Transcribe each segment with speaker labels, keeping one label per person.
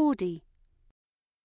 Speaker 1: Audi.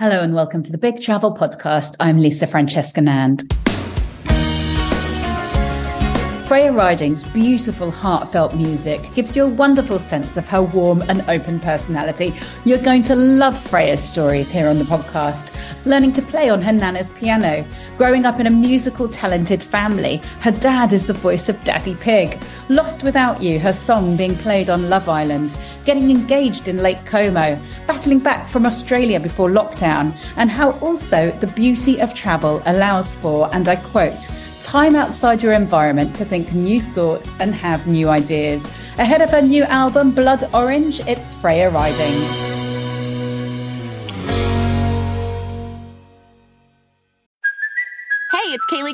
Speaker 2: Hello and welcome to the Big Travel Podcast. I'm Lisa Francesca Nand. Freya Ridings' beautiful, heartfelt music gives you a wonderful sense of her warm and open personality. You're going to love Freya's stories here on the podcast. Learning to play on her nana's piano, growing up in a musical, talented family. Her dad is the voice of Daddy Pig. Lost Without You, her song being played on Love Island. Getting engaged in Lake Como. Battling back from Australia before lockdown. And how also the beauty of travel allows for, and I quote, time outside your environment to think new thoughts and have new ideas. Ahead of her new album, Blood Orange, it's Freya Ridings.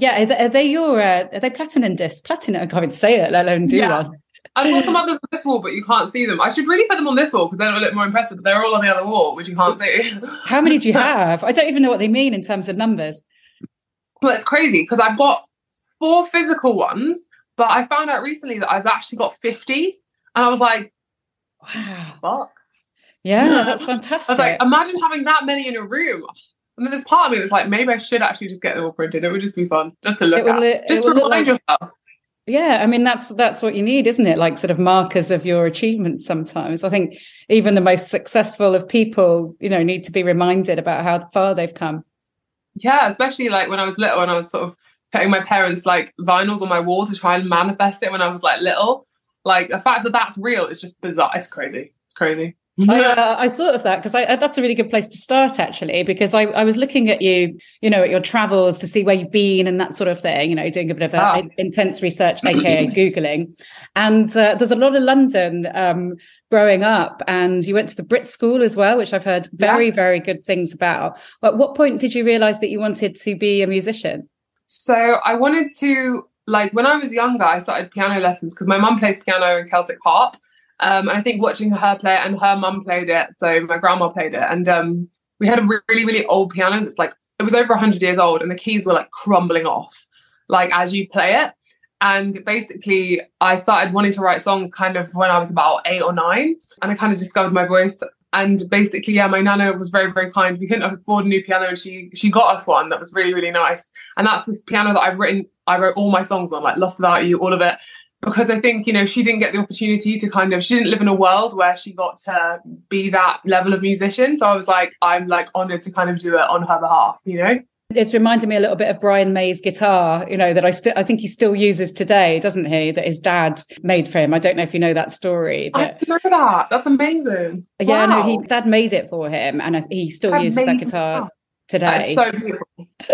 Speaker 2: Yeah, are they, are they your uh, are they platinum discs? Platinum, I can't even say it, let alone do
Speaker 3: Yeah.
Speaker 2: one.
Speaker 3: I've got some others on this wall, but you can't see them. I should really put them on this wall because then it'll look more impressive. But they're all on the other wall, which you can't see.
Speaker 2: How many do you have? I don't even know what they mean in terms of numbers.
Speaker 3: well, it's crazy because I've got four physical ones, but I found out recently that I've actually got 50. And I was like,
Speaker 2: Wow.
Speaker 3: fuck.
Speaker 2: Yeah,
Speaker 3: Yeah.
Speaker 2: that's fantastic.
Speaker 3: I was like, imagine having that many in a room. And then there's part of me that's like, maybe I should actually just get them all printed. It would just be fun, just to look
Speaker 2: will
Speaker 3: at. just remind
Speaker 2: like-
Speaker 3: yourself.
Speaker 2: Yeah, I mean that's that's what you need, isn't it? Like sort of markers of your achievements sometimes. I think even the most successful of people, you know, need to be reminded about how far they've come.
Speaker 3: Yeah, especially like when I was little and I was sort of putting my parents like vinyls on my wall to try and manifest it when I was like little. Like the fact that that's real is just bizarre. It's crazy. It's crazy.
Speaker 2: I, uh, I thought of that because I, that's a really good place to start actually because I, I was looking at you you know at your travels to see where you've been and that sort of thing you know doing a bit of a,
Speaker 3: Ah.
Speaker 2: intense research aka googling. And uh, there's a lot of London um, growing up and you went to the Brit School as well which I've heard very very good things about. At what point did you realize that you wanted to be a musician?
Speaker 3: So I wanted to like when I was younger, I started piano lessons because my mum plays piano and Celtic harp. Um, and I think watching her play it and her mum played it, so my grandma played it, and um, we had a really really old piano that's like it was over hundred years old, and the keys were like crumbling off, like as you play it. And basically, I started wanting to write songs kind of when I was about eight or nine, and I kind of discovered my voice. And basically, yeah, my nana was very, very kind. We couldn't afford a new piano, and she she got us one that was really, really nice. And that's this piano that I've written. I wrote all my songs on, like "Lost Without You," all of it, because I think you know she didn't get the opportunity to kind of. She didn't live in a world where she got to be that level of musician. So I was like, I'm like honored to kind of do it on her behalf. You know.
Speaker 2: it's reminded me a little bit of Brian May's guitar you know that I still I think he still uses today doesn't he that his dad made for him I don't know if you know that story
Speaker 3: I
Speaker 2: but
Speaker 3: didn't know that. That's amazing.
Speaker 2: Yeah, no, he dad made it for him, and he still uses that guitar
Speaker 3: stuff.
Speaker 2: Today.
Speaker 3: So beautiful.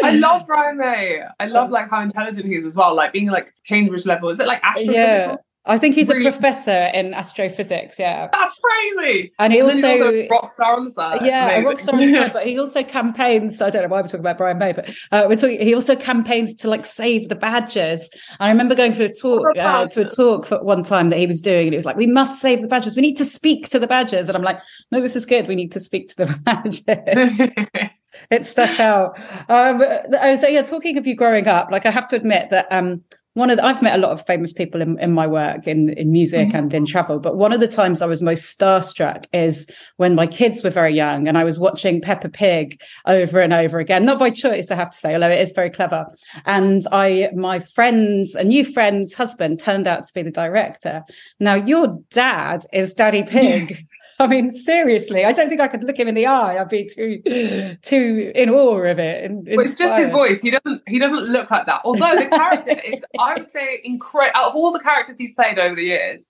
Speaker 3: I love Brian May. I love like how intelligent he is as well. Like being like Cambridge level. Is it like astrophysical?
Speaker 2: yeah, I think he's
Speaker 3: Really?
Speaker 2: a professor in astrophysics. Yeah.
Speaker 3: That's crazy.
Speaker 2: And he
Speaker 3: And
Speaker 2: also,
Speaker 3: rock star on the side.
Speaker 2: yeah, a rock star on the side, but he also campaigns. I don't know why we're talking about Brian May, but uh, we're talking. He also campaigns to like save the badgers. And I remember going for a talk uh, to a talk for one time that he was doing, and he was like, "We must save the badgers. We need to speak to the badgers." And I'm like, "No, this is good. We need to speak to the badgers." It stuck out. Um, uh, so yeah, talking of you growing up, like I have to admit that um, one of the, I've met a lot of famous people in, in my work in in music and in travel, but one of the times I was most starstruck is when my kids were very young and I was watching Peppa Pig over and over again, not by choice, I have to say, although it is very clever. And I, my friend's, a new friend's husband turned out to be the director. Now your dad is Daddy Pig. I mean, seriously, I don't think I could look him in the eye. I'd be too, too in awe of it. And
Speaker 3: Well, it's just his voice. He doesn't. He doesn't look like that. Although the character is, I would say, incredible. Out of all the characters he's played over the years,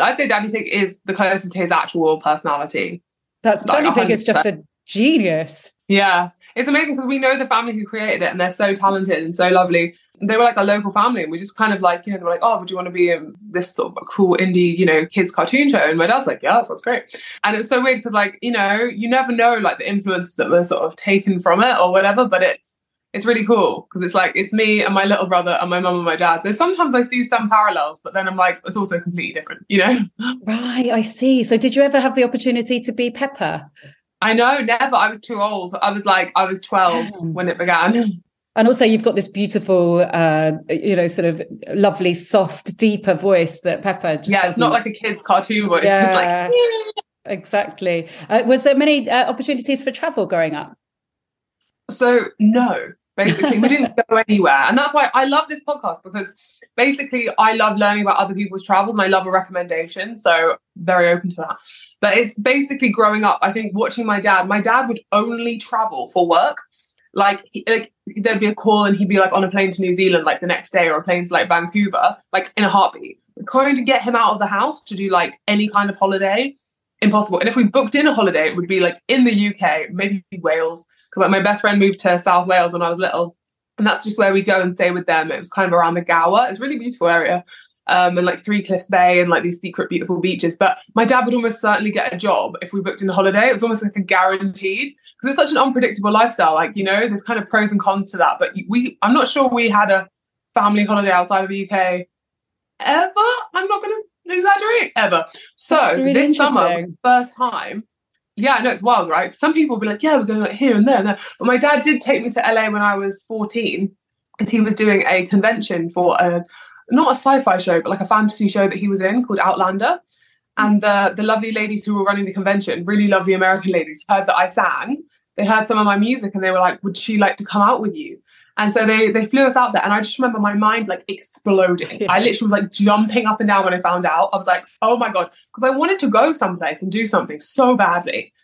Speaker 3: I'd say Daddy Pig is the closest to his actual personality.
Speaker 2: That's
Speaker 3: like
Speaker 2: Daddy Pig is just a genius.
Speaker 3: Yeah, it's amazing because we know the family who created it, and they're so talented and so lovely. They were like a local family, and we just kind of like, you know, they were like, "Oh, would you want to be in this sort of cool indie, you know, kids cartoon show?" And my dad's like, "Yeah, that sounds great." And it was so weird because, like, you know, you never know like the influence that was sort of taken from it or whatever, but it's it's really cool because it's like it's me and my little brother and my mum and my dad. So sometimes I see some parallels, but then I'm like, it's also completely different, you know.
Speaker 2: Right, I see. So, did you ever have the opportunity to be Peppa?
Speaker 3: I know, never. I was too old. I was like, I was 12
Speaker 2: Damn.
Speaker 3: when it began.
Speaker 2: And also, you've got this beautiful, uh, you know, sort of lovely, soft, deeper voice that Peppa. Just
Speaker 3: yeah, it's not
Speaker 2: doesn't-
Speaker 3: like a kid's cartoon voice.
Speaker 2: Yeah.
Speaker 3: It's like,
Speaker 2: exactly. Uh, was there many uh, opportunities for travel growing up?
Speaker 3: So no, basically, we didn't go anywhere, and that's why I love this podcast because basically I love learning about other people's travels and I love a recommendation. So very open to that. But it's basically growing up. I think watching my dad. My dad would only travel for work. Like, he, like there'd be a call and he'd be like on a plane to New Zealand like the next day or a plane to like Vancouver, like in a heartbeat. Trying to get him out of the house to do like any kind of holiday, impossible. And if we booked in a holiday, it would be like in the UK, maybe Wales, because like my best friend moved to South Wales when I was little, and that's just where we go and stay with them. It was kind of around the Gower. It's really beautiful area. Um, and like Three Cliffs Bay and like these secret beautiful beaches. But my dad would almost certainly get a job if we booked in a holiday. It was almost like a guaranteed because it's such an unpredictable lifestyle. Like, you know, there's kind of pros and cons to that. But we I'm not sure we had a family holiday outside of the UK ever. I'm not gonna exaggerate, ever. So
Speaker 2: really
Speaker 3: this summer, first time, yeah, I know it's wild, right? Some people will be like, yeah, we're going like here and there and there. But my dad did take me to LA when I was 14, because he was doing a convention for a not a sci-fi show, but like a fantasy show that he was in called Outlander. And the the lovely ladies who were running the convention, really lovely American ladies, heard that I sang. They heard some of my music and they were like, "Would she like to come out with you?" And so they they flew us out there, and I just remember my mind like exploding. I literally was like jumping up and down when I found out. I was like, "Oh my god!" Because I wanted to go someplace and do something so badly.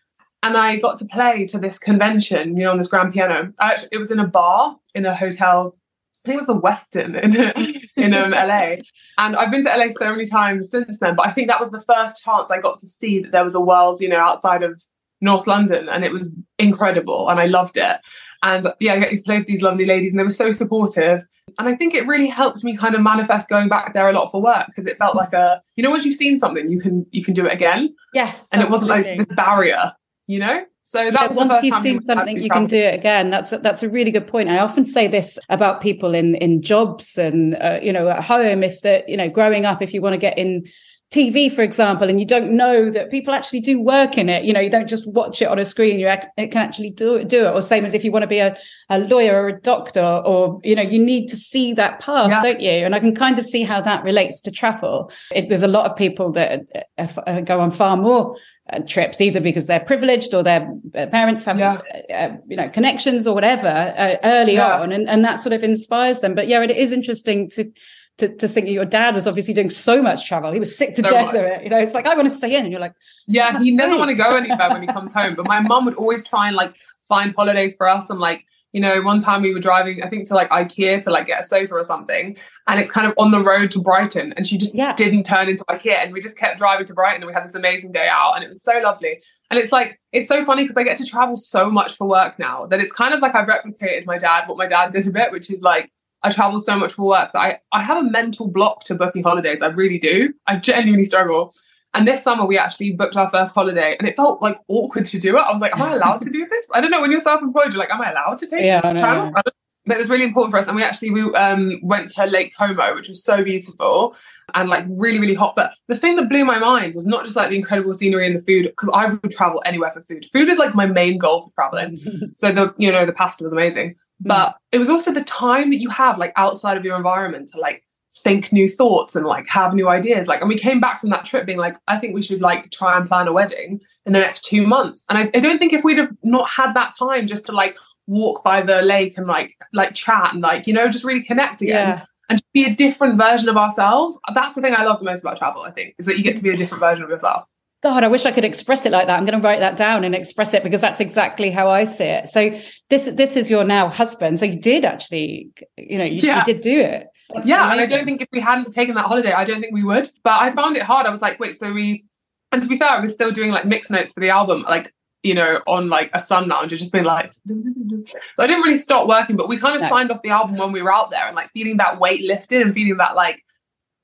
Speaker 3: And I got to play to this convention, you know, on this grand piano. Actually, it was in a bar in a hotel. I think it was the Westin in in um, LA. And I've been to LA so many times since then, but I think that was the first chance I got to see that there was a world, you know, outside of North London, and it was incredible, and I loved it. And yeah, I got to play with these lovely ladies, and they were so supportive. And I think it really helped me kind of manifest going back there a lot for work because it felt like a, you know, once you've seen something, you can you can do it again,
Speaker 2: Yes,
Speaker 3: and it wasn't like this barrier, you know. So that
Speaker 2: Yeah, once you've seen something, you can do it again. That's a, that's a really good point. I often say this about people in in jobs and uh, you know at home. If the you know growing up, if you want to get in TV, for example, and you don't know that people actually do work in it, you know, you don't just watch it on a screen. You ac- it can actually do it, do it. Or same as if you want to be a, a lawyer or a doctor, or you know, you need to see that path,
Speaker 3: Yeah.
Speaker 2: don't you? And I can kind of see how that relates to travel. It, there's a lot of people that uh, uh, go on far more uh, trips either because they're privileged or their uh, parents have
Speaker 3: Yeah.
Speaker 2: uh, you know connections or whatever uh, early
Speaker 3: Yeah.
Speaker 2: on and, and that sort of inspires them but yeah it is interesting to to, to think your dad was obviously doing so much travel he was sick to
Speaker 3: So
Speaker 2: death
Speaker 3: much.
Speaker 2: of it you know it's like i want to stay in and you're like
Speaker 3: Yeah, he doesn't want to go anywhere when he comes home. But my mum would always try and like find holidays for us. And like, you know, one time we were driving, I think to like IKEA to like get a sofa or something, and it's kind of on the road to Brighton, and she just
Speaker 2: Yeah.
Speaker 3: didn't turn into IKEA, and we just kept driving to Brighton, and we had this amazing day out, and it was so lovely. And it's like it's so funny because I get to travel so much for work now that it's kind of like I've replicated my dad, what my dad did a bit, which is like. I travel so much for work that I, I have a mental block to booking holidays. I really do. I genuinely struggle. And this summer we actually booked our first holiday and it felt like awkward to do it. I was like, am I allowed to do this? I don't know. When you're self-employed, you're like, am I allowed to take
Speaker 2: Yeah,
Speaker 3: this travel? But it was really important for us. And we actually we um went to Lake Como, which was so beautiful and like really, really hot. But the thing that blew my mind was not just like the incredible scenery and the food, because I would travel anywhere for food. Food is like my main goal for traveling. so the you know, the pasta was amazing. But mm. it was also the time that you have like outside of your environment to like think new thoughts and like have new ideas. Like, and we came back from that trip being like, I think we should like try and plan a wedding in the next two months. And I, I don't think if we'd have not had that time just to like walk by the lake and like like chat and like, you know, just really connect again.
Speaker 2: Yeah.
Speaker 3: And be a different version of ourselves. That's the thing I love the most about travel, I think, is that you get to be a different version of yourself.
Speaker 2: God, I wish I could express it like that. I'm going to write that down and express it because that's exactly how I see it. So this this is your now husband. So you did actually, you know, you,
Speaker 3: Yeah.
Speaker 2: you did do it. That's
Speaker 3: yeah, and I don't think if we hadn't taken that holiday, I don't think we would. But I found it hard. I was like, wait, so we, and to be fair, I was still doing like mix notes for the album, like you know, on like a sun lounge, just being like, so I didn't really stop working. But we kind of
Speaker 2: No.
Speaker 3: signed off the album when we were out there, and like feeling that weight lifted, and feeling that like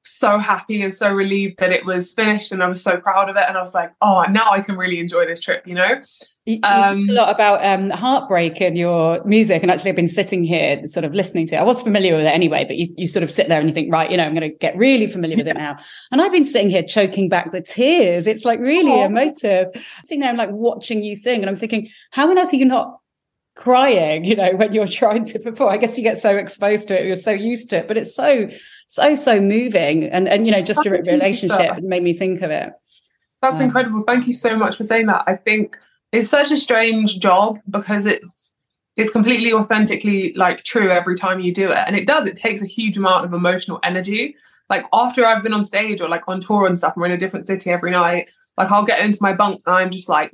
Speaker 3: so happy and so relieved that it was finished, and I was so proud of it. And I was like, oh, now I can really enjoy this trip, you know.
Speaker 2: You, you talk
Speaker 3: Um,
Speaker 2: a lot about um, heartbreak in your music, and actually, I've been sitting here, sort of listening to it. I was familiar with it anyway, but you, you sort of sit there and you think, right, you know, I'm going to get really familiar with it now. And I've been sitting here choking back the tears. It's like really
Speaker 3: Aw.
Speaker 2: emotive. Sitting there and like watching you sing, and I'm thinking, how on earth are you not crying? You know, when you're trying to perform, I guess you get so exposed to it, you're so used to it, but it's so, so, so moving, and and you know, just your
Speaker 3: Thank you,
Speaker 2: relationship
Speaker 3: Lisa.
Speaker 2: made me think of it.
Speaker 3: That's
Speaker 2: Um,
Speaker 3: incredible. Thank you so much for saying that. I think it's such a strange job because it's it's completely authentically like true every time you do it. And it does, it takes a huge amount of emotional energy. Like after I've been on stage or like on tour and stuff, and we're in a different city every night, like I'll get into my bunk and I'm just like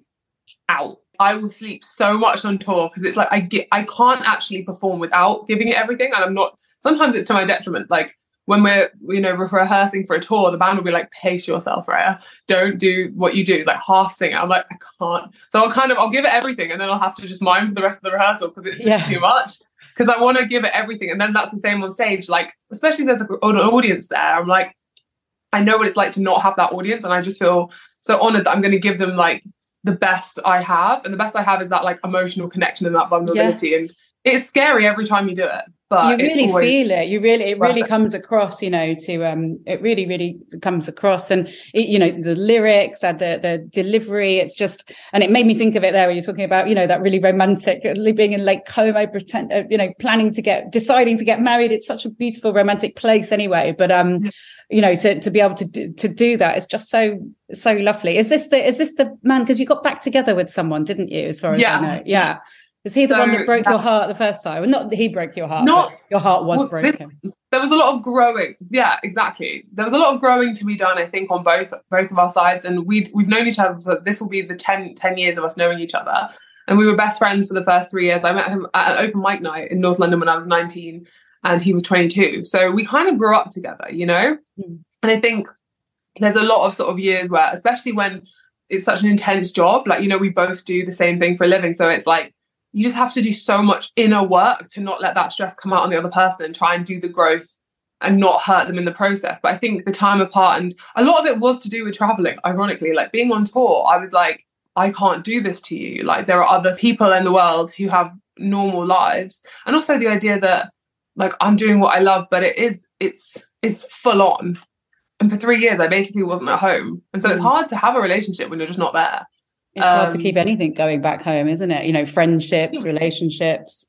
Speaker 3: out. I will sleep so much on tour because it's like I get I can't actually perform without giving it everything. And I'm not sometimes it's to my detriment. Like when we're you know rehearsing for a tour, the band will be like, pace yourself, Freya. Don't do what you do. It's like half sing. I'm like, I can't. So I'll kind of I'll give it everything and then I'll have to just mime for the rest of the rehearsal because it's just
Speaker 2: Yeah.
Speaker 3: too much. Because I want to give it everything. And then that's the same on stage. Like, especially if there's an audience there, I'm like, I know what it's like to not have that audience. And I just feel so honored that I'm going to give them like the best I have. And the best I have is that like emotional connection and that vulnerability.
Speaker 2: Yes.
Speaker 3: And it's scary every time you do it. But
Speaker 2: you really
Speaker 3: always-
Speaker 2: feel it. You really it really comes across you know to um it really really comes across. And it, you know the lyrics and the the delivery it's just and it made me think of it there when you're talking about you know that really romantic uh, being in lake como pretend uh, you know planning to get deciding to get married. It's such a beautiful romantic place anyway. But um you know to to be able to do, to do that is just so so lovely. Is this the is this the man because you got back together with someone didn't you as far as
Speaker 3: Yeah.
Speaker 2: i know? Yeah is he the one that broke
Speaker 3: that-
Speaker 2: your heart the first time? Well, not he broke your heart.
Speaker 3: Not-
Speaker 2: your heart was
Speaker 3: Well, this-
Speaker 2: broken.
Speaker 3: there was a lot of growing yeah exactly there was a lot of growing to be done i think on both both of our sides and we we've known each other for this will be the 10, 10 years of us knowing each other and we were best friends for the first three years i met him at an open mic night in north london when i was 19 and he was 22 so we kind of grew up together you know
Speaker 2: Mm.
Speaker 3: and i think there's a lot of sort of years where especially when it's such an intense job like you know we both do the same thing for a living so it's like you just have to do so much inner work to not let that stress come out on the other person and try and do the growth and not hurt them in the process. But I think the time apart and a lot of it was to do with traveling, ironically. Like being on tour, I was like, I can't do this to you. Like there are other people in the world who have normal lives. And also the idea that like I'm doing what I love, but it is it's it's full on. And for three years I basically wasn't at home. And so it's
Speaker 2: Mm.
Speaker 3: hard to have a relationship when you're just not there.
Speaker 2: It's hard to
Speaker 3: um,
Speaker 2: keep anything going back home, isn't it? You know, friendships, relationships.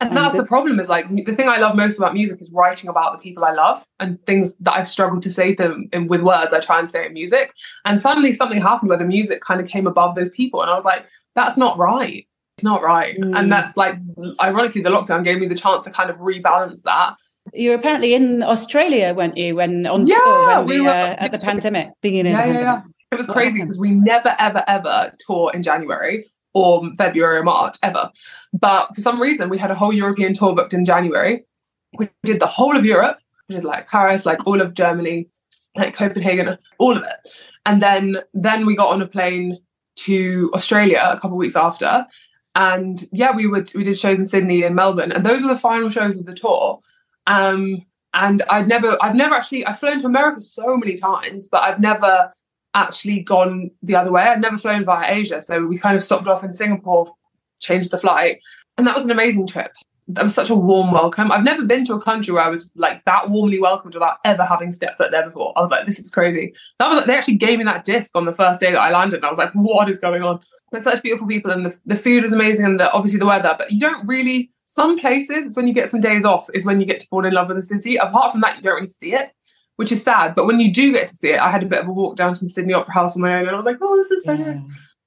Speaker 3: And
Speaker 2: And
Speaker 3: that's
Speaker 2: the-
Speaker 3: the problem is like the thing I love most about music is writing about the people I love and things that I've struggled to say them in, with words. I try and say in music. And suddenly something happened where the music kind of came above those people. And I was like, that's not right. It's not right.
Speaker 2: Mm.
Speaker 3: And that's like, ironically, the lockdown gave me the chance to kind of rebalance that.
Speaker 2: You were apparently in Australia, weren't you? When on
Speaker 3: Yeah,
Speaker 2: tour, when
Speaker 3: we were-
Speaker 2: uh, at the pandemic, beginning
Speaker 3: Yeah,
Speaker 2: of the
Speaker 3: yeah,
Speaker 2: pandemic.
Speaker 3: It was crazy because we never, ever, ever tour in January or February or March, ever. But for some reason, we had a whole European tour booked in January. We did the whole of Europe. We did like Paris, like all of Germany, like Copenhagen, all of it. And then then we got on a plane to Australia a couple weeks after. And yeah, we would we did shows in Sydney and Melbourne, and those were the final shows of the tour. Um, and I'd never, I've never actually, I've flown to America so many times, but I've never actually gone the other way. I'd never flown via Asia. So we kind of stopped off in Singapore, changed the flight. And that was an amazing trip. That was such a warm welcome. I've never been to a country where I was like that warmly welcomed without ever having stepped foot there before. I was like, this is crazy. That was they actually gave me that disc on the first day that I landed, and I was like, what is going on? There's such beautiful people, and the, the food was amazing, and the, obviously the weather. But you don't really. Some places, it's when you get some days off, is when you get to fall in love with the city. Apart from that, you don't really see it which is sad. But when you do get to see it, I had a bit of a walk down to the Sydney Opera House on my own, and I was like, oh, this is so yeah. nice.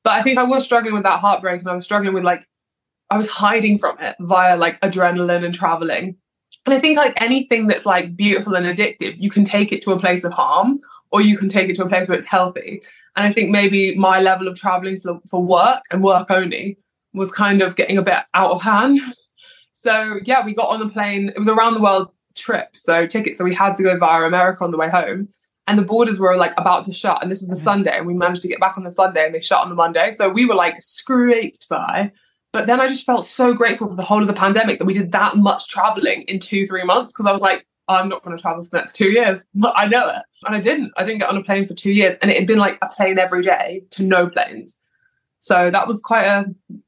Speaker 3: But I think I was struggling with that heartbreak, and I was struggling with like, I was hiding from it via like adrenaline and traveling. And I think like anything that's like beautiful and addictive, you can take it to a place of harm, or you can take it to a place where it's healthy. And I think maybe my level of traveling for, for work and work only was kind of getting a bit out of hand. So yeah, we got on the plane. It was around the world trip. So tickets, so we had to go via America on the way home. And the borders were like about to shut. And this was the mm-hmm. Sunday. And we managed to get back on the Sunday and they shut on the Monday. So we were like scraped by. But then I just felt so grateful for the whole of the pandemic that we did that much traveling in two, three months. Cause I was like, I'm not going to travel for the next two years. But I know it. And I didn't. I didn't get on a plane for two years. And it had been like a plane every day to no planes. So that was quite a,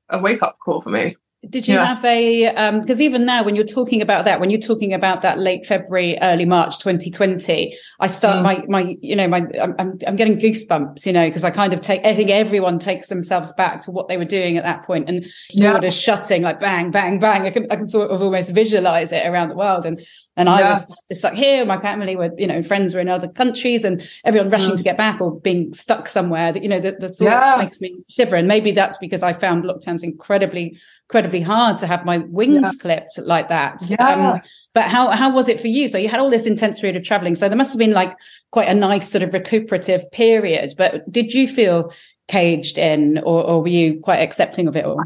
Speaker 3: a wake up call for me.
Speaker 2: Did you yeah. have a um because um, even now when you're talking about that, when you're talking about that late February, early March 2020, I start mm. my my you know my I'm I'm getting goosebumps, you know, because I kind of take I think everyone takes themselves back to what they were doing at that point, and yeah. borders shutting like bang bang bang. I can I can sort of almost visualize it around the world, and and I yeah. was stuck here. My family were, you know, friends were in other countries and everyone rushing mm. to get back or being stuck somewhere that, you know, the, the sort yeah. of makes me shiver. And maybe that's because I found lockdowns incredibly, incredibly hard to have my wings yeah. clipped like that. Yeah. Um, but how, how was it for you? So you had all this intense period of traveling. So there must have been like quite a nice sort of recuperative period. But did you feel caged in or, or were you quite accepting of it all?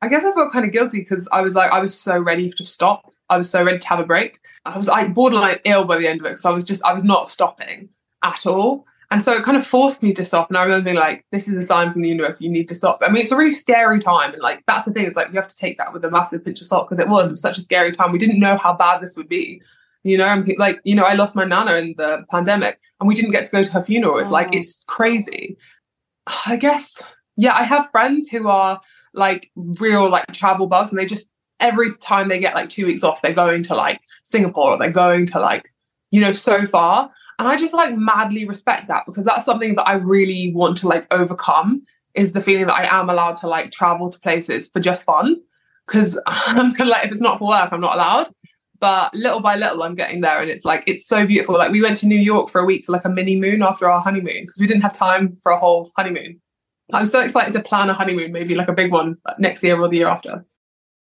Speaker 3: I guess I felt kind of guilty because I was like, I was so ready to stop I was so ready to have a break. I was like borderline ill by the end of it because I was just I was not stopping at all. And so it kind of forced me to stop. And I remember being like, this is a sign from the universe, you need to stop. I mean, it's a really scary time. And like, that's the thing, it's like, you have to take that with a massive pinch of salt because it was, it was such a scary time. We didn't know how bad this would be, you know? And like, you know, I lost my nana in the pandemic and we didn't get to go to her funeral. It's oh. like, it's crazy. I guess, yeah, I have friends who are like real like travel bugs and they just every time they get like two weeks off, they're going to like Singapore or they're going to like, you know, so far. And I just like madly respect that because that's something that I really want to like overcome is the feeling that I am allowed to like travel to places for just fun. Cause I'm like, if it's not for work, I'm not allowed. But little by little, I'm getting there. And it's like, it's so beautiful. Like, we went to New York for a week for like a mini moon after our honeymoon because we didn't have time for a whole honeymoon. I'm so excited to plan a honeymoon, maybe like a big one uh, next year or the year after.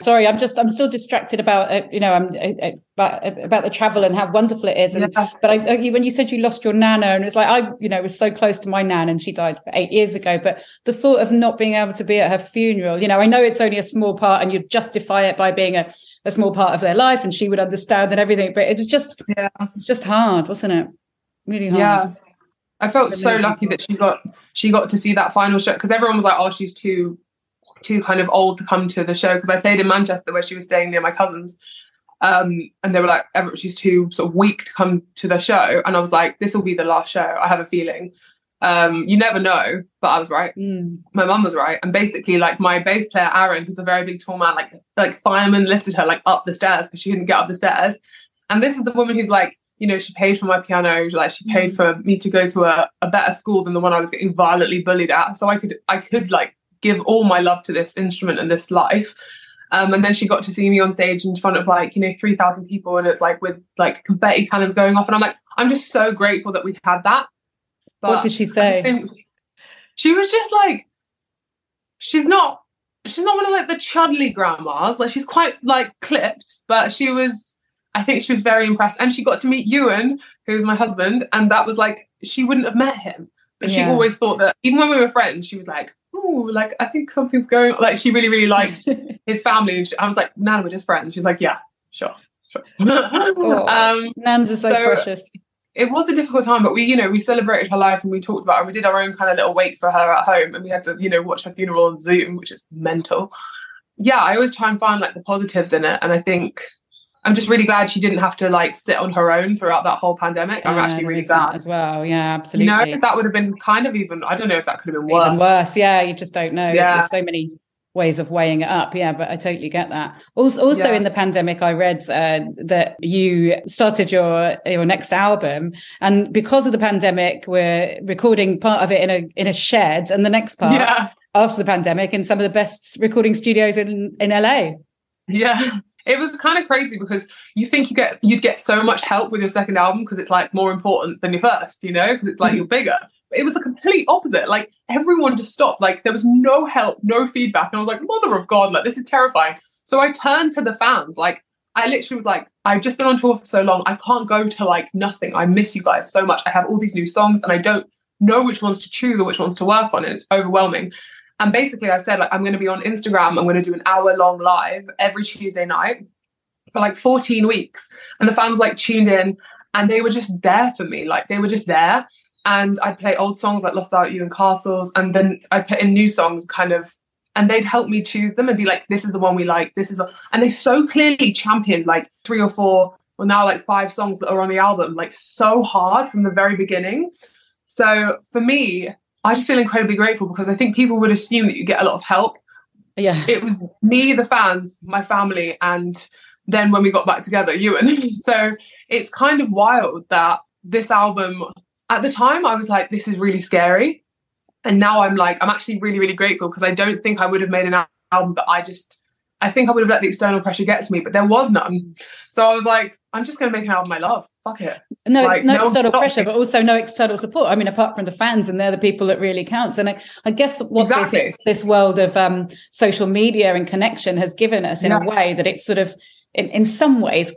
Speaker 2: Sorry, I'm just I'm still distracted about uh, you know I'm uh, uh about, about the travel and how wonderful it is. And yeah. but I, uh, when you said you lost your nana, and it's like I you know was so close to my nan, and she died eight years ago. But the thought of not being able to be at her funeral, you know, I know it's only a small part, and you justify it by being a, a small part of their life, and she would understand and everything. But it was just yeah, it's just hard, wasn't it? Really hard.
Speaker 3: Yeah. I felt so lucky that she got she got to see that final shot because everyone was like, "Oh, she's too too kind of old to come to the show because I played in Manchester where she was staying near my cousins. Um, and they were like, she's too sort of weak to come to the show. And I was like, this will be the last show. I have a feeling. Um, you never know, but I was right. Mm. My mum was right. And basically, like my bass player Aaron, who's a very big tall man, like like fireman lifted her like up the stairs because she couldn't get up the stairs. And this is the woman who's like, you know, she paid for my piano, like she paid mm. for me to go to a, a better school than the one I was getting violently bullied at. So I could I could like give all my love to this instrument and this life. Um, and then she got to see me on stage in front of like, you know, 3,000 people. And it's like with like confetti cannons going off. And I'm like, I'm just so grateful that we had that.
Speaker 2: But what did she say?
Speaker 3: she was just like, she's not, she's not one of like the chudley grandmas. Like she's quite like clipped, but she was. I think she was very impressed, and she got to meet Ewan, who's my husband, and that was like she wouldn't have met him, but she always thought that even when we were friends, she was like, "Oh, like I think something's going." Like she really, really liked his family, and she, I was like, Nan, we're just friends." She's like, "Yeah, sure, sure."
Speaker 2: Oh,
Speaker 3: um,
Speaker 2: Nans are so,
Speaker 3: so-
Speaker 2: precious.
Speaker 3: it was a difficult time, but we, you know, we celebrated her life and we talked about her. We did our own kind of little wake for her at home, and we had to, you know, watch her funeral on Zoom, which is mental. Yeah, I always try and find like the positives in it, and I think I'm just really glad she didn't have to like sit on her own throughout that whole pandemic. I'm actually really glad.
Speaker 2: as well. Yeah,
Speaker 3: You
Speaker 2: absolutely.
Speaker 3: know, that would have been kind of even. I don't know if that could have been worse.
Speaker 2: Even worse. Yeah, you just don't know.
Speaker 3: Yeah.
Speaker 2: There's so many ways of weighing it up. Yeah, but I totally get that. Also, also
Speaker 3: Yeah.
Speaker 2: in the pandemic, I read uh, that you started your your next album, and because of the pandemic, we're recording part of it in a in a shed, and the next part
Speaker 3: Yeah,
Speaker 2: after the pandemic in some of the best recording studios in in LA.
Speaker 3: yeah. It was kind of crazy because you think you get you'd get so much help with your second album because it's like more important than your first, you know, because it's like
Speaker 2: Mhm.
Speaker 3: you're bigger. But it was the complete opposite. Like everyone just stopped. Like there was no help, no feedback, and I was like, "Mother of God, like this is terrifying." So I turned to the fans. Like I literally was like, "I've just been on tour for so long. I can't go to like nothing. I miss you guys so much. I have all these new songs, and I don't know which ones to choose or which ones to work on, and it's overwhelming." And basically, I said, like, I'm going to be on Instagram. I'm going to do an hour long live every Tuesday night for like 14 weeks. And the fans like tuned in and they were just there for me. Like, they were just there. And I'd play old songs like Lost Without You and Castles. And then I'd put in new songs kind of, and they'd help me choose them and be like, this is the one we like. This is the, and they so clearly championed like three or four, well, now like five songs that are on the album, like so hard from the very beginning. So for me, I just feel incredibly grateful because I think people would assume that you get a lot of help.
Speaker 2: Yeah,
Speaker 3: It was me, the fans, my family, and then when we got back together, you Ewan. so it's kind of wild that this album, at the time, I was like, this is really scary. And now I'm like, I'm actually really, really grateful because I don't think I would have made an album that I just, I think I would have let the external pressure get to me, but there was none. So I was like, I'm just going to make an album I love. Fuck it.
Speaker 2: no,
Speaker 3: Like,
Speaker 2: it's no,
Speaker 3: no
Speaker 2: external pressure, but also no external support. I mean, apart from the fans, and they're the people that really counts. And I, I guess what
Speaker 3: Exactly.
Speaker 2: this, this world of um, social media and connection has given us in a way that it's sort of, in, in some ways,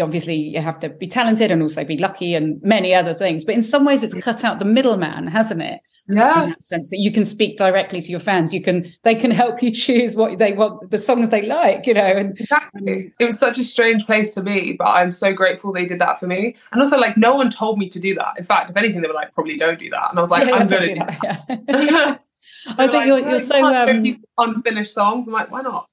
Speaker 2: obviously you have to be talented and also be lucky and many other things. But in some ways, it's cut out the middleman, hasn't it?
Speaker 3: Yeah.
Speaker 2: in that sense that you can speak directly to your fans. You can they can help you choose what they want, the songs they like, you know. And
Speaker 3: Exactly. It was such a strange place to be, but I'm so grateful they did that for me. And also, like, no one told me to do that. In fact, if anything, they were like, probably don't do that. And I was like,
Speaker 2: Yeah,
Speaker 3: I'm going to
Speaker 2: do that,
Speaker 3: that.
Speaker 2: yeah. I think you're you're so um,
Speaker 3: unfinished songs. I'm like, why not?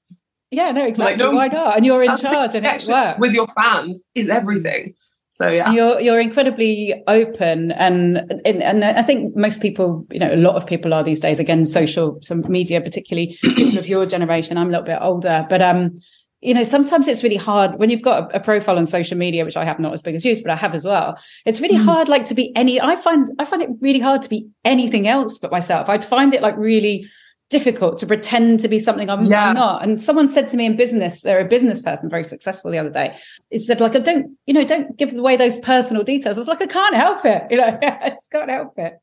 Speaker 2: yeah, no, exactly.
Speaker 3: no-
Speaker 2: Why not? And you're in charge, and it works.
Speaker 3: with your fans is everything. So yeah,
Speaker 2: you're you're incredibly open, and, and and I think most people, you know, a lot of people are these days. Again, social, some media, particularly people of your generation. I'm a little bit older, but um, you know, sometimes it's really hard when you've got a, a profile on social media, which I have not as big as you, but I have as well. It's really
Speaker 3: Mm.
Speaker 2: hard, like to be any. I find I find it really hard to be anything else but myself. I'd find it like really difficult to pretend to be something I'm,
Speaker 3: Yeah.
Speaker 2: Not. And someone said to me in business, they're a business person, very successful the other day. It said like, I don't, you know, don't give away those personal details. I was like, I can't help it. You know, I just can't help it.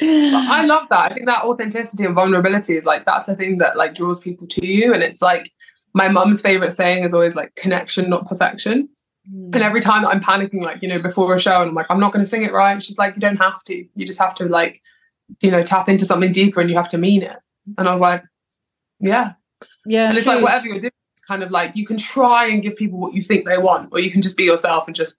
Speaker 3: I love that. I think that authenticity and vulnerability is like that's the thing that like draws people to you. And it's like my mum's favorite saying is always like connection, not perfection. Mm. And every time I'm panicking, like, you know, before a show and I'm like, I'm not going to sing it right. She's like, you don't have to. You just have to, like, you know, tap into something deeper and you have to mean it. And I was like, yeah.
Speaker 2: yeah.
Speaker 3: And it's
Speaker 2: true.
Speaker 3: like, whatever you're doing, it's kind of like you can try and give people what you think they want, or you can just be yourself and just,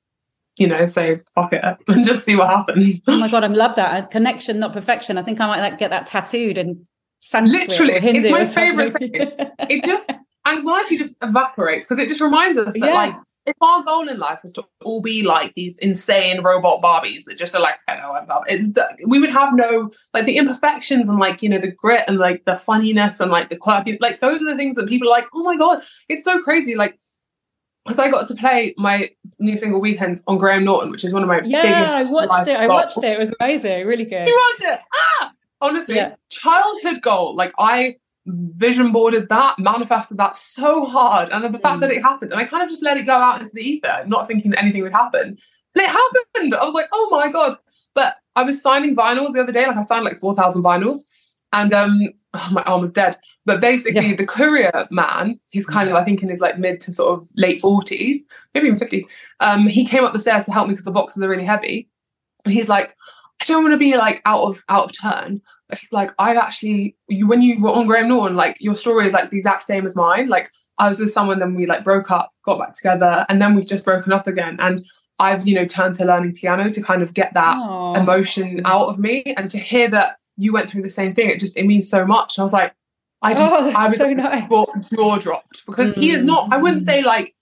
Speaker 3: you know, say, fuck it and just see what happens.
Speaker 2: Oh my god, I love that A connection, not perfection. I think I might like get that tattooed and Sanskrit
Speaker 3: Literally, it's my
Speaker 2: or something.
Speaker 3: favourite it just, anxiety just evaporates because it just reminds us that,
Speaker 2: Yeah.
Speaker 3: like, if our goal in life was to all be like these insane robot Barbies that just are like, hello, I'm Barbie, we would have no, like, the imperfections and, like, you know, the grit and, like, the funniness and, like, the quirky, like, those are the things that people are like, oh my God, it's so crazy. Like, because I got to play my new single Weekends on Graham Norton, which is one of my
Speaker 2: yeah,
Speaker 3: biggest.
Speaker 2: I watched it. I
Speaker 3: goals.
Speaker 2: watched it. It was amazing. Really good.
Speaker 3: You watched it? Ah! Honestly,
Speaker 2: Yeah.
Speaker 3: childhood goal. Like I vision boarded that, manifested that so hard. And the fact
Speaker 2: Mm.
Speaker 3: that it happened, and I kind of just let it go out into the ether, not thinking that anything would happen. But it happened. I was like, oh my God. But I was signing vinyls the other day, like I signed like 4,000 vinyls. And um, oh, my arm was dead. But basically,
Speaker 2: Yeah.
Speaker 3: the courier man, he's kind of, I think, in his like mid to sort of late 40s, maybe even 50. Um, he came up the stairs to help me because the boxes are really heavy. And he's like, I don't want to be like out of out of turn. He's like, I've actually you when you were on Graham Norton, like your story is like the exact same as mine. Like I was with someone, then we like broke up, got back together, and then we've just broken up again. And I've, you know, turned to learning piano to kind of get that
Speaker 2: Aw.
Speaker 3: emotion out of me and to hear that you went through the same thing it just it means so much and i was like i just
Speaker 2: Oh,
Speaker 3: i was
Speaker 2: so nice.
Speaker 3: jaw, jaw dropped because he is not i wouldn't say like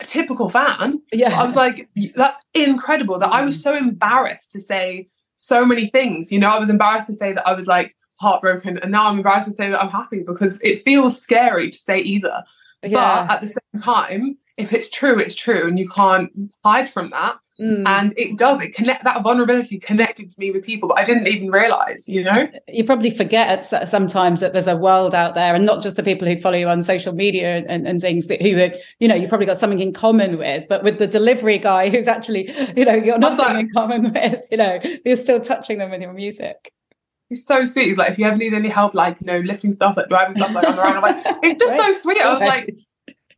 Speaker 3: a typical fan
Speaker 2: Yeah.
Speaker 3: i was like that's incredible that i was mm. so embarrassed to say so many things. You know i was embarrassed to say that i was like heartbroken and now i'm embarrassed to say that i'm happy because it feels scary to say either.
Speaker 2: Yeah.
Speaker 3: but at the same time if it's true it's true and you can't hide from that
Speaker 2: Mm.
Speaker 3: and it does it connect that vulnerability connected to me with people but i didn't even realize you know?
Speaker 2: You probably forget sometimes that there's a world out there and not just the people who follow you on social media and, and things that who are, you know you probably got something in common with but with the delivery guy who's actually you know you're
Speaker 3: not
Speaker 2: nothing
Speaker 3: like-
Speaker 2: in common with you know you're still touching them with your music.
Speaker 3: He's so sweet. He's like if you ever need any help like you know lifting stuff like driving stuff like on the road i'm like it's just so sweet. I was like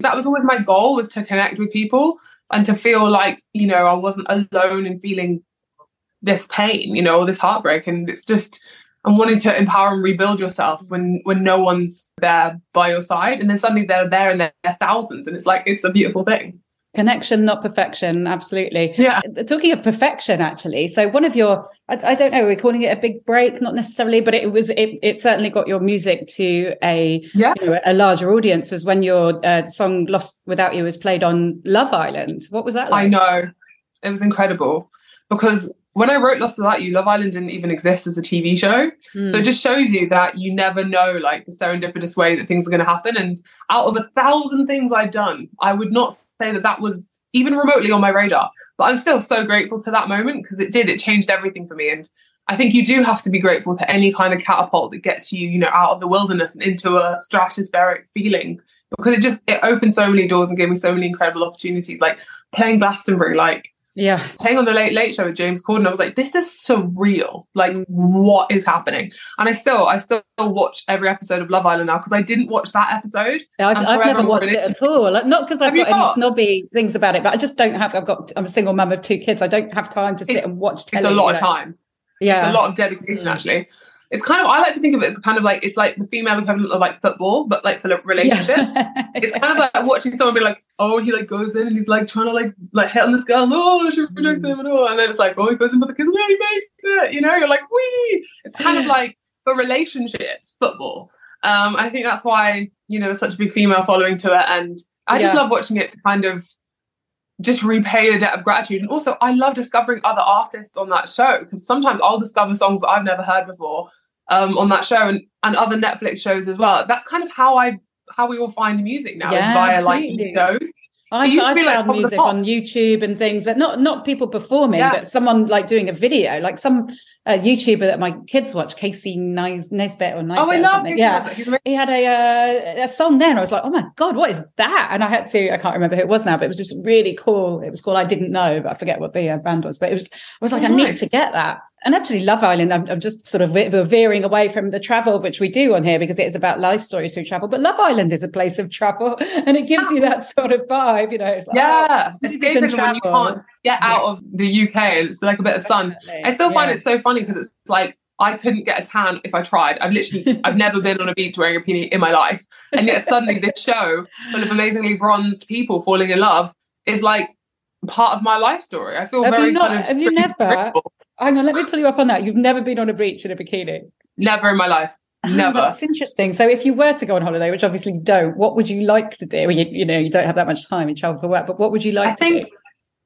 Speaker 3: that was always my goal was to connect with people and to feel like you know i wasn't alone in feeling this pain you know this heartbreak. And it's just and wanting to empower and rebuild yourself when when no one's there by your side. And then suddenly they're there and they're, they're thousands. And it's like it's a beautiful thing
Speaker 2: connection not perfection. Absolutely.
Speaker 3: Yeah.
Speaker 2: Talking of perfection actually so one of your I, I don't know we're calling it a big break not necessarily but it was it, it certainly got your music to a
Speaker 3: yeah.
Speaker 2: you know a larger audience was when your uh, song lost without you was played on love island. What was that like?
Speaker 3: I know. It was incredible. Because when I wrote Lost Without You, Love Island didn't even exist as a TV show.
Speaker 2: Hmm.
Speaker 3: So it just shows you that you never know like the serendipitous way that things are going to happen. And out of a thousand things I'd done, I would not say that that was even remotely on my radar. But I'm still so grateful to that moment because it did, it changed everything for me. And I think you do have to be grateful to any kind of catapult that gets you, you know, out of the wilderness and into a stratospheric feeling because it just it opened so many doors and gave me so many incredible opportunities like playing glastonbury like
Speaker 2: yeah
Speaker 3: playing on the late late show with james corden i was like this is surreal like what is happening and i still i still watch every episode of love island now because i didn't watch that episode
Speaker 2: I've, I've never watched it at all. Like, Not because I've
Speaker 3: you
Speaker 2: got any snobby things about it, but I just don't have. I've got. I'm a single mum of two kids. I don't have time to sit
Speaker 3: It's-
Speaker 2: and watch.
Speaker 3: it's a lot of time
Speaker 2: Yeah,
Speaker 3: it's a lot of dedication
Speaker 2: Mm.
Speaker 3: actually it's kind of i like to think of it as kind of like it's like the female equivalent of like football but like for relationships it's kind of like watching someone be like, oh, he like goes in and he's like trying to like like hit on this girl, and, oh, she rejects him and all, and then it's like, oh, he goes in for the kiss and he makes it, you know, you're like, wee. It's kind of like for relationships, football. Um, I think that's why you know there's such a big female following to it, and I just love watching it to kind of just repay the debt of gratitude. And also, I love discovering other artists on that show because sometimes I'll discover songs that I've never heard before um, on that show and, and other Netflix shows as well. That's kind of how I how we all find music now
Speaker 2: Yeah,
Speaker 3: via like
Speaker 2: absolutely.
Speaker 3: these shows.
Speaker 2: I,
Speaker 3: It used to
Speaker 2: I
Speaker 3: be, like,
Speaker 2: found
Speaker 3: Pop the
Speaker 2: music on YouTube and things that not not people performing,
Speaker 3: Yeah.
Speaker 2: but someone like doing a video, like some uh, YouTuber that my kids watch, Casey Nisbet or Nisbet
Speaker 3: Oh, I love. Casey
Speaker 2: Yeah. He had a uh, a song there, and I was like, oh my god, what is that? And I had to, I can't remember who it was now, but it was just really cool. It was called I didn't know, but I forget what the uh, band was. But it was, I was like,
Speaker 3: Oh,
Speaker 2: I need to get that. And actually, Love Island, I'm, I'm just sort of we're veering away from the travel, which we do on here because it is about life stories through travel. But Love Island is a place of travel, and it gives you that sort of vibe. You know, it's like,
Speaker 3: Yeah,
Speaker 2: oh, you
Speaker 3: escapism when you can't get out
Speaker 2: Yes.
Speaker 3: of the UK it's like a bit of sun.
Speaker 2: Definitely.
Speaker 3: I still find
Speaker 2: Yeah.
Speaker 3: it so funny because it's like I couldn't get a tan if I tried. I've literally I've never been on a beach wearing a bikini in my life. And yet suddenly this show full of amazingly bronzed people falling in love is like part of my life story. I feel
Speaker 2: Have you
Speaker 3: very
Speaker 2: not-
Speaker 3: kind of
Speaker 2: have you never-. Hang on, let me pull you up on that. You've never been on a beach in a bikini.
Speaker 3: never in my life.
Speaker 2: Oh,
Speaker 3: Never.
Speaker 2: that's interesting. So, if you were to go on holiday, which obviously you don't, what would you like to do? Well, You, you know, you don't have that much time. in travel for work, but what would you like
Speaker 3: I
Speaker 2: to
Speaker 3: think
Speaker 2: do?
Speaker 3: I think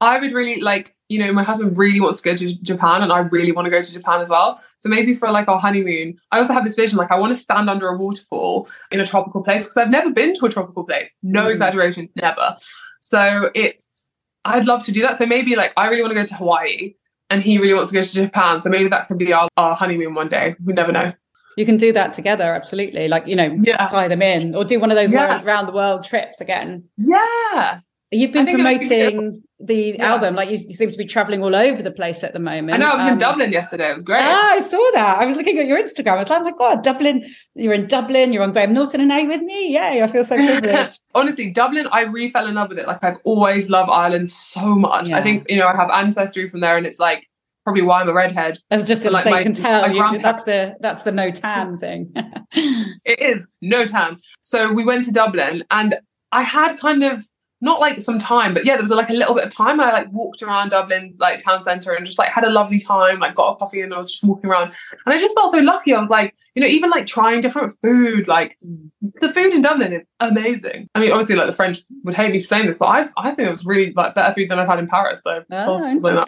Speaker 3: I would really like, you know, my husband really wants to go to Japan and I really want to go to Japan as well. So maybe for like our honeymoon, I also have this vision like I want to stand under a waterfall in a tropical place because I've never been to a tropical place. No
Speaker 2: Mm.
Speaker 3: exaggeration, never. So it's, I'd love to do that. So maybe like I really want to go to Hawaii and he really wants to go to Japan. So maybe that could be our, our honeymoon one day. We never know.
Speaker 2: You can do that together, absolutely. Like you know,
Speaker 3: Yeah.
Speaker 2: tie them in, or do one of those
Speaker 3: Yeah.
Speaker 2: round the world trips again.
Speaker 3: Yeah.
Speaker 2: You've been
Speaker 3: think it would be
Speaker 2: promoting the
Speaker 3: Yeah.
Speaker 2: album, like you, you seem to be traveling all over the place at the moment.
Speaker 3: I know I was in
Speaker 2: Um,
Speaker 3: Dublin yesterday. It was great.
Speaker 2: Ah, I saw that. I was looking at your Instagram. I was like, oh my God, Dublin, you're in Dublin, you're on Graham Norton and A with me. Yay, I feel so privileged.
Speaker 3: Honestly, Dublin, I re fell in love with it. Like I've always loved Ireland so much.
Speaker 2: Yeah.
Speaker 3: I think you know I have ancestry from there, and it's like probably why I'm a redhead.
Speaker 2: I was just
Speaker 3: So, like,
Speaker 2: say,
Speaker 3: my-
Speaker 2: can tell you, that's the that's the no tan thing.
Speaker 3: It is no tan. So we went to Dublin, and I had kind of not like some time, but yeah, there was like a little bit of time. And I like walked around Dublin's like town centre and just like had a lovely time. Like got a coffee and I was just walking around, and I just felt so lucky. I was like, you know, even like trying different food. Like mm. the food in Dublin is amazing. I mean, obviously, like the French would hate me for saying this, but I I think it was really like better food than I've had in Paris. So
Speaker 2: oh.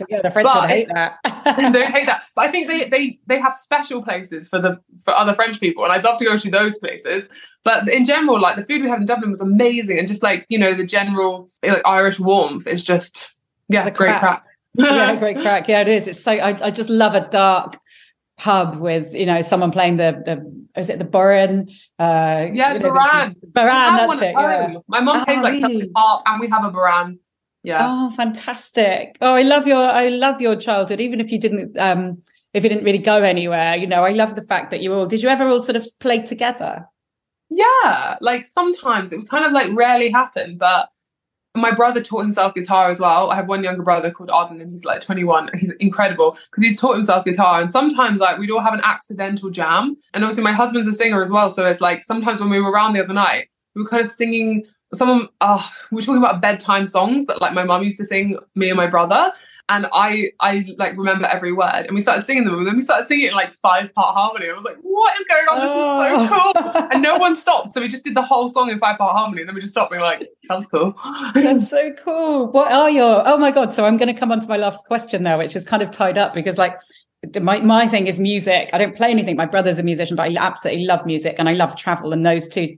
Speaker 2: Yeah, the French
Speaker 3: But
Speaker 2: would hate that.
Speaker 3: they hate that. But I think they they they have special places for the for other French people, and I'd love to go to those places. But in general, like the food we had in Dublin was amazing, and just like you know the general like Irish warmth is just yeah,
Speaker 2: The
Speaker 3: great
Speaker 2: craic.
Speaker 3: crap.
Speaker 2: yeah, great craic. Yeah, it is. It's so I, I just love a dark pub with you know someone playing the the is it the bodhrán? Uh,
Speaker 3: Yeah, the bodhrán.
Speaker 2: The,
Speaker 3: bodhrán,
Speaker 2: that's it. Yeah.
Speaker 3: My mum
Speaker 2: Oh,
Speaker 3: plays like
Speaker 2: really?
Speaker 3: Celtic harp, and we have a bodhrán. Yeah.
Speaker 2: Oh, fantastic! Oh, I love your I love your childhood. Even if you didn't um if you didn't really go anywhere, you know, I love the fact that you all did. You ever all sort of play together?
Speaker 3: Yeah, like sometimes it would kind of like rarely happen, but my brother taught himself guitar as well. I have one younger brother called Arden, and he's like 21. and He's incredible because he's taught himself guitar. And sometimes like we'd all have an accidental jam. And obviously my husband's a singer as well, so it's like sometimes when we were around the other night, we were kind of singing. Someone, uh, we're talking about bedtime songs that like my mum used to sing me and my brother. And I, I like remember every word, and we started singing them, and then we started singing it in like five part harmony. I was like, "What is going on? This is so oh. cool!"
Speaker 2: Oh.
Speaker 3: and no one stopped. So we just did the whole song in five part harmony, and then we just stopped being like, that was cool.
Speaker 2: That's so cool. What are your? Oh my god! So I'm going to come on to my last question now, which is kind of tied up because like my my thing is music. I don't play anything. My brother's a musician, but I absolutely love music and I love travel, and those two.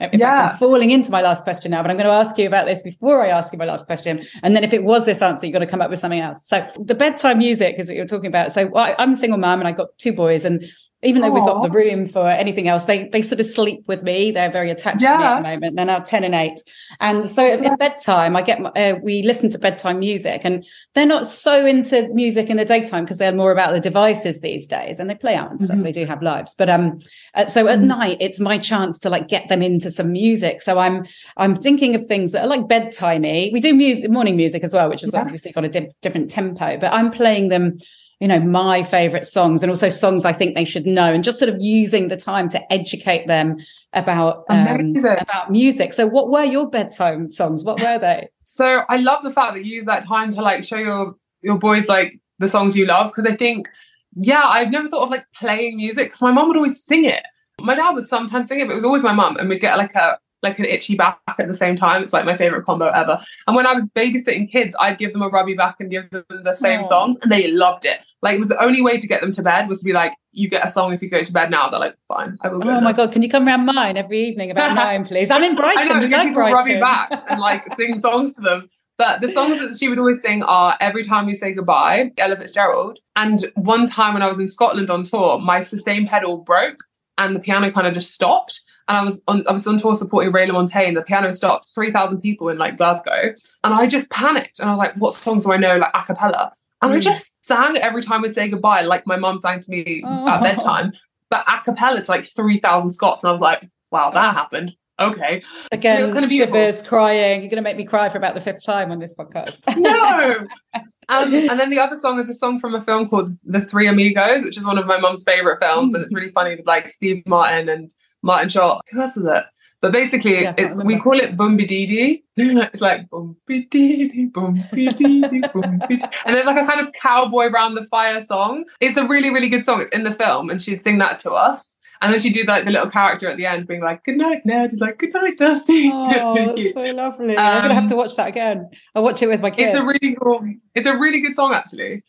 Speaker 2: Um, in fact,
Speaker 3: Yeah.
Speaker 2: I'm falling into my last question now, but I'm going to ask you about this before I ask you my last question. And then if it was this answer, you've got to come up with something else. So the bedtime music is what you're talking about. So I, I'm a single mom and I've got two boys, and even though we've got the room for anything else, they they sort of sleep with me. They're very attached to me at the moment. They're now ten and eight, and so at at bedtime, I get my- uh, we listen to bedtime music, and they're not so into music in the daytime because they're more about the devices these days, and they play out and stuff.
Speaker 3: Mhm.
Speaker 2: They do have lives, but um, uh, so at
Speaker 3: Mhm.
Speaker 2: night it's my chance to like get them into some music. So I'm I'm thinking of things that are like bedtimey. We do music, morning music as well, which is
Speaker 3: Yeah.
Speaker 2: obviously got a di- different tempo, but I'm playing them you know my favorite songs and also songs i think they should know and just sort of using the time to educate them about um, about music. So what were your bedtime songs? What were they?
Speaker 3: So I love the fact that you use that time to like show your your boys like the songs you love because I think yeah I've never thought of like playing music because my mum would always sing it. My dad would sometimes sing it, but it was always my mum, and we'd get like a like an itchy back at the same time. It's like my favorite combo ever. And when I was babysitting kids, I'd give them a rubby back and give them the same
Speaker 2: Aw.
Speaker 3: songs, and they loved it. Like it was the only way to get them to bed was to be like, "You get a song if you go to bed now." They're like, "Fine, I will." Go
Speaker 2: oh
Speaker 3: now."
Speaker 2: my god can you come around mine every evening about nine please i'm in brighton
Speaker 3: I know,
Speaker 2: we like
Speaker 3: people rubby backs and like sing songs to them. But the songs that she would always sing are Every Time We Say Goodbye, Ella Fitzgerald. And one time when I was in Scotland on tour, my sustain pedal broke and the piano kind of just stopped. And I was on I was on tour supporting Ray LaMontagne. The piano stopped, 3,000 people in like Glasgow. And I just panicked. And I was like, what songs do I know, like a cappella? And I
Speaker 2: Mm.
Speaker 3: just sang Every Time We Say Goodbye, like my mum sang to me
Speaker 2: Oh.
Speaker 3: at bedtime, but a cappella to like 3,000 Scots. And I was like, wow, that happened. Okay.
Speaker 2: again
Speaker 3: it was kind of beautiful.
Speaker 2: shivers crying you're going to make me cry for about the fifth time on this podcast
Speaker 3: no. Um, and then the other song is a song from a film called The Three Amigos, which is one of my mum's favorite films, and it's really funny with like Steve Martin and Martin Short. Who else is it? But basically,
Speaker 2: Yeah,
Speaker 3: it's we call it Boombi Dee It's like Boombi Dee Dee, Boombi Dee Dee. And there's like a kind of cowboy round the fire song. It's a really, really good song. It's in the film, and she'd sing that to us. And then she'd do like the little character at the end being like, Good night, Ned. He's like, Good night, Dusty.
Speaker 2: Oh,
Speaker 3: it's really
Speaker 2: that's
Speaker 3: cute.
Speaker 2: so lovely. I'm gonna have
Speaker 3: Um,
Speaker 2: to watch that again. I'll watch it with my kids.
Speaker 3: It's a really cool. It's a really good song, actually.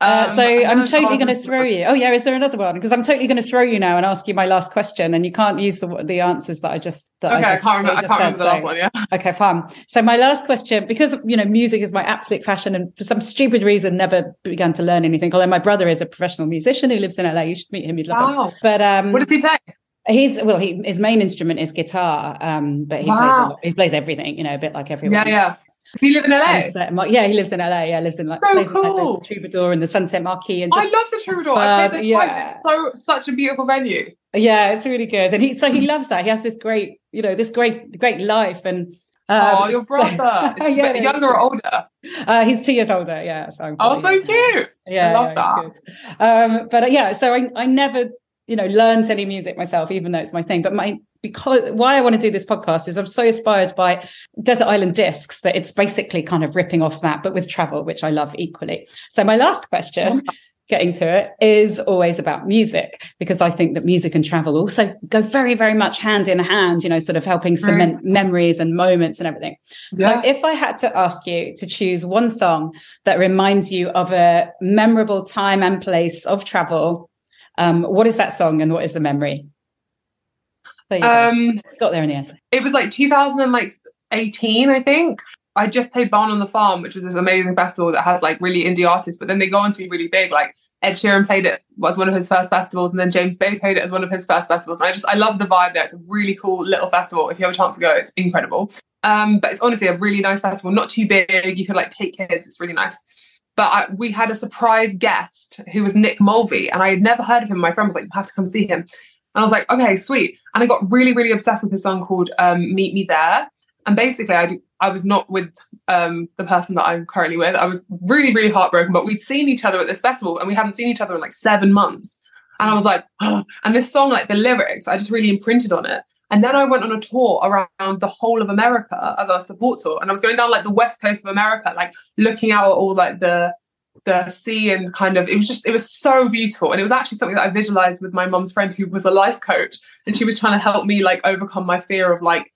Speaker 2: Uh,
Speaker 3: Um,
Speaker 2: so I'm totally
Speaker 3: oh,
Speaker 2: going to throw you. Oh yeah, is there another one? Because I'm totally going to throw you now and ask you my last question, and you can't use the the answers that I just that
Speaker 3: Okay,
Speaker 2: I
Speaker 3: I,
Speaker 2: just,
Speaker 3: can't
Speaker 2: that
Speaker 3: remember. I can't remember the last
Speaker 2: So-
Speaker 3: one. Yeah.
Speaker 2: Okay, fine. So my last question, because you know, music is my absolute passion, and for some stupid reason, never began to learn anything. Although my brother is a professional musician who lives in LA. You should meet him. You'd love him.
Speaker 3: Wow.
Speaker 2: But um,
Speaker 3: What does he play?
Speaker 2: he's well, he his main instrument is guitar. Um, but he plays a
Speaker 3: Wow.
Speaker 2: lot, he plays everything. You know, a bit like everyone.
Speaker 3: Yeah, yeah. Does he live in LA?
Speaker 2: Sunset yeah, he lives in LA. Yeah, lives in like,
Speaker 3: So
Speaker 2: places like the. Troubadour and the Sunset Marquis. And
Speaker 3: I love the Troubadour. I played there
Speaker 2: superb,
Speaker 3: twice.
Speaker 2: yeah.
Speaker 3: It's so such a beautiful venue.
Speaker 2: yeah, it's really good. And he so he loves that. He has this great, you know, this great great life. And
Speaker 3: oh,
Speaker 2: um,
Speaker 3: your brother. He
Speaker 2: yeah,
Speaker 3: younger or older?
Speaker 2: Uh, he's two years older. Yeah, so I'm
Speaker 3: Oh, so cute.
Speaker 2: Yeah,
Speaker 3: I love
Speaker 2: yeah,
Speaker 3: that.
Speaker 2: Um, but uh, yeah, so I, I never, you know, learned any music myself, even though it's my thing. But my because why I want to do this podcast is I'm so inspired by Desert Island Discs that it's basically kind of ripping off that, but with travel, which I love equally. So my last question. Getting to it is always about music because I think that music and travel also go very, very much hand in hand, you know, sort of helping cement memories and moments and everything.
Speaker 3: Yeah.
Speaker 2: So if I had to ask you to choose one song that reminds you of a memorable time and place of travel, um, what is that song and what is the memory? There you go.
Speaker 3: Um,
Speaker 2: Got there in the end.
Speaker 3: it was like 2018, I think. I just played Barn on the Farm, which was this amazing festival that has like really indie artists, but then they go on to be really big. Like Ed Sheeran played it was one of his first festivals, and then James Bay played it as one of his first festivals. And I just I love the vibe there. It's a really cool little festival. If you have a chance to go, it's incredible. Um, but it's honestly a really nice festival, not too big. You could like take kids. It's really nice. But I, we had a surprise guest who was Nick Mulvey, and I had never heard of him. My friend was like, "You have to come see him." And I was like, okay, sweet. And I got really, really obsessed with his song called um, Meet Me There. And basically, I, do, I was not with um, the person that I'm currently with. I was really, really heartbroken, but we'd seen each other at this festival and we hadn't seen each other in like seven months. And I was like, oh. and this song, like the lyrics, I just really imprinted on it. And then I went on a tour around the whole of America as a support tour. And I was going down like the west coast of America, like looking out at all like the the sea and kind of it was just it was so beautiful. And it was actually something that I visualized with my mom's friend who was a life coach. And she was trying to help me like overcome my fear of like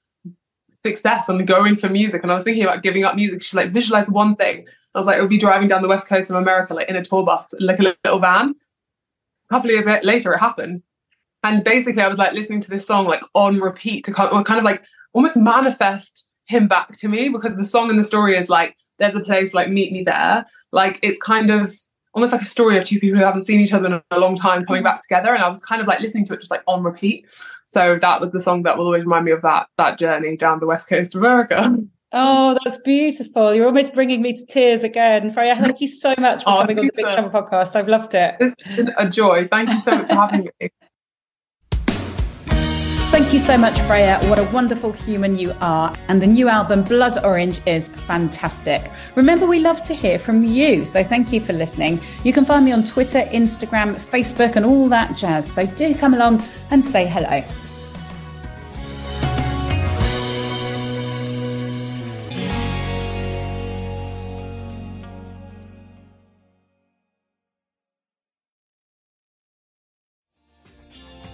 Speaker 3: success and going for music. And I was thinking about giving up music. She like visualized one thing. I was like it would be driving down the west coast of America like in a tour bus like a little van. A couple of years later it happened. And basically I was like listening to this song like on repeat to kind of like almost manifest him back to me because the song and the story is like there's a place like meet me there like it's kind of almost like a story of two people who haven't seen each other in a long time coming back together and i was kind of like listening to it just like on repeat so that was the song that will always remind me of that that journey down the west coast of america
Speaker 2: Oh, that's beautiful. You're almost bringing me to tears again. Freya, thank you so much for
Speaker 3: Oh,
Speaker 2: coming on the Big. Travel Podcast. I've loved it.
Speaker 3: this has been a joy thank you so much for having me
Speaker 2: Thank you so much, Freya. What a wonderful human you are. And the new album, Blood Orange, is fantastic. Remember, we love to hear from you. So thank you for listening. You can find me on Twitter, Instagram, Facebook, and all that jazz. So do come along and say hello.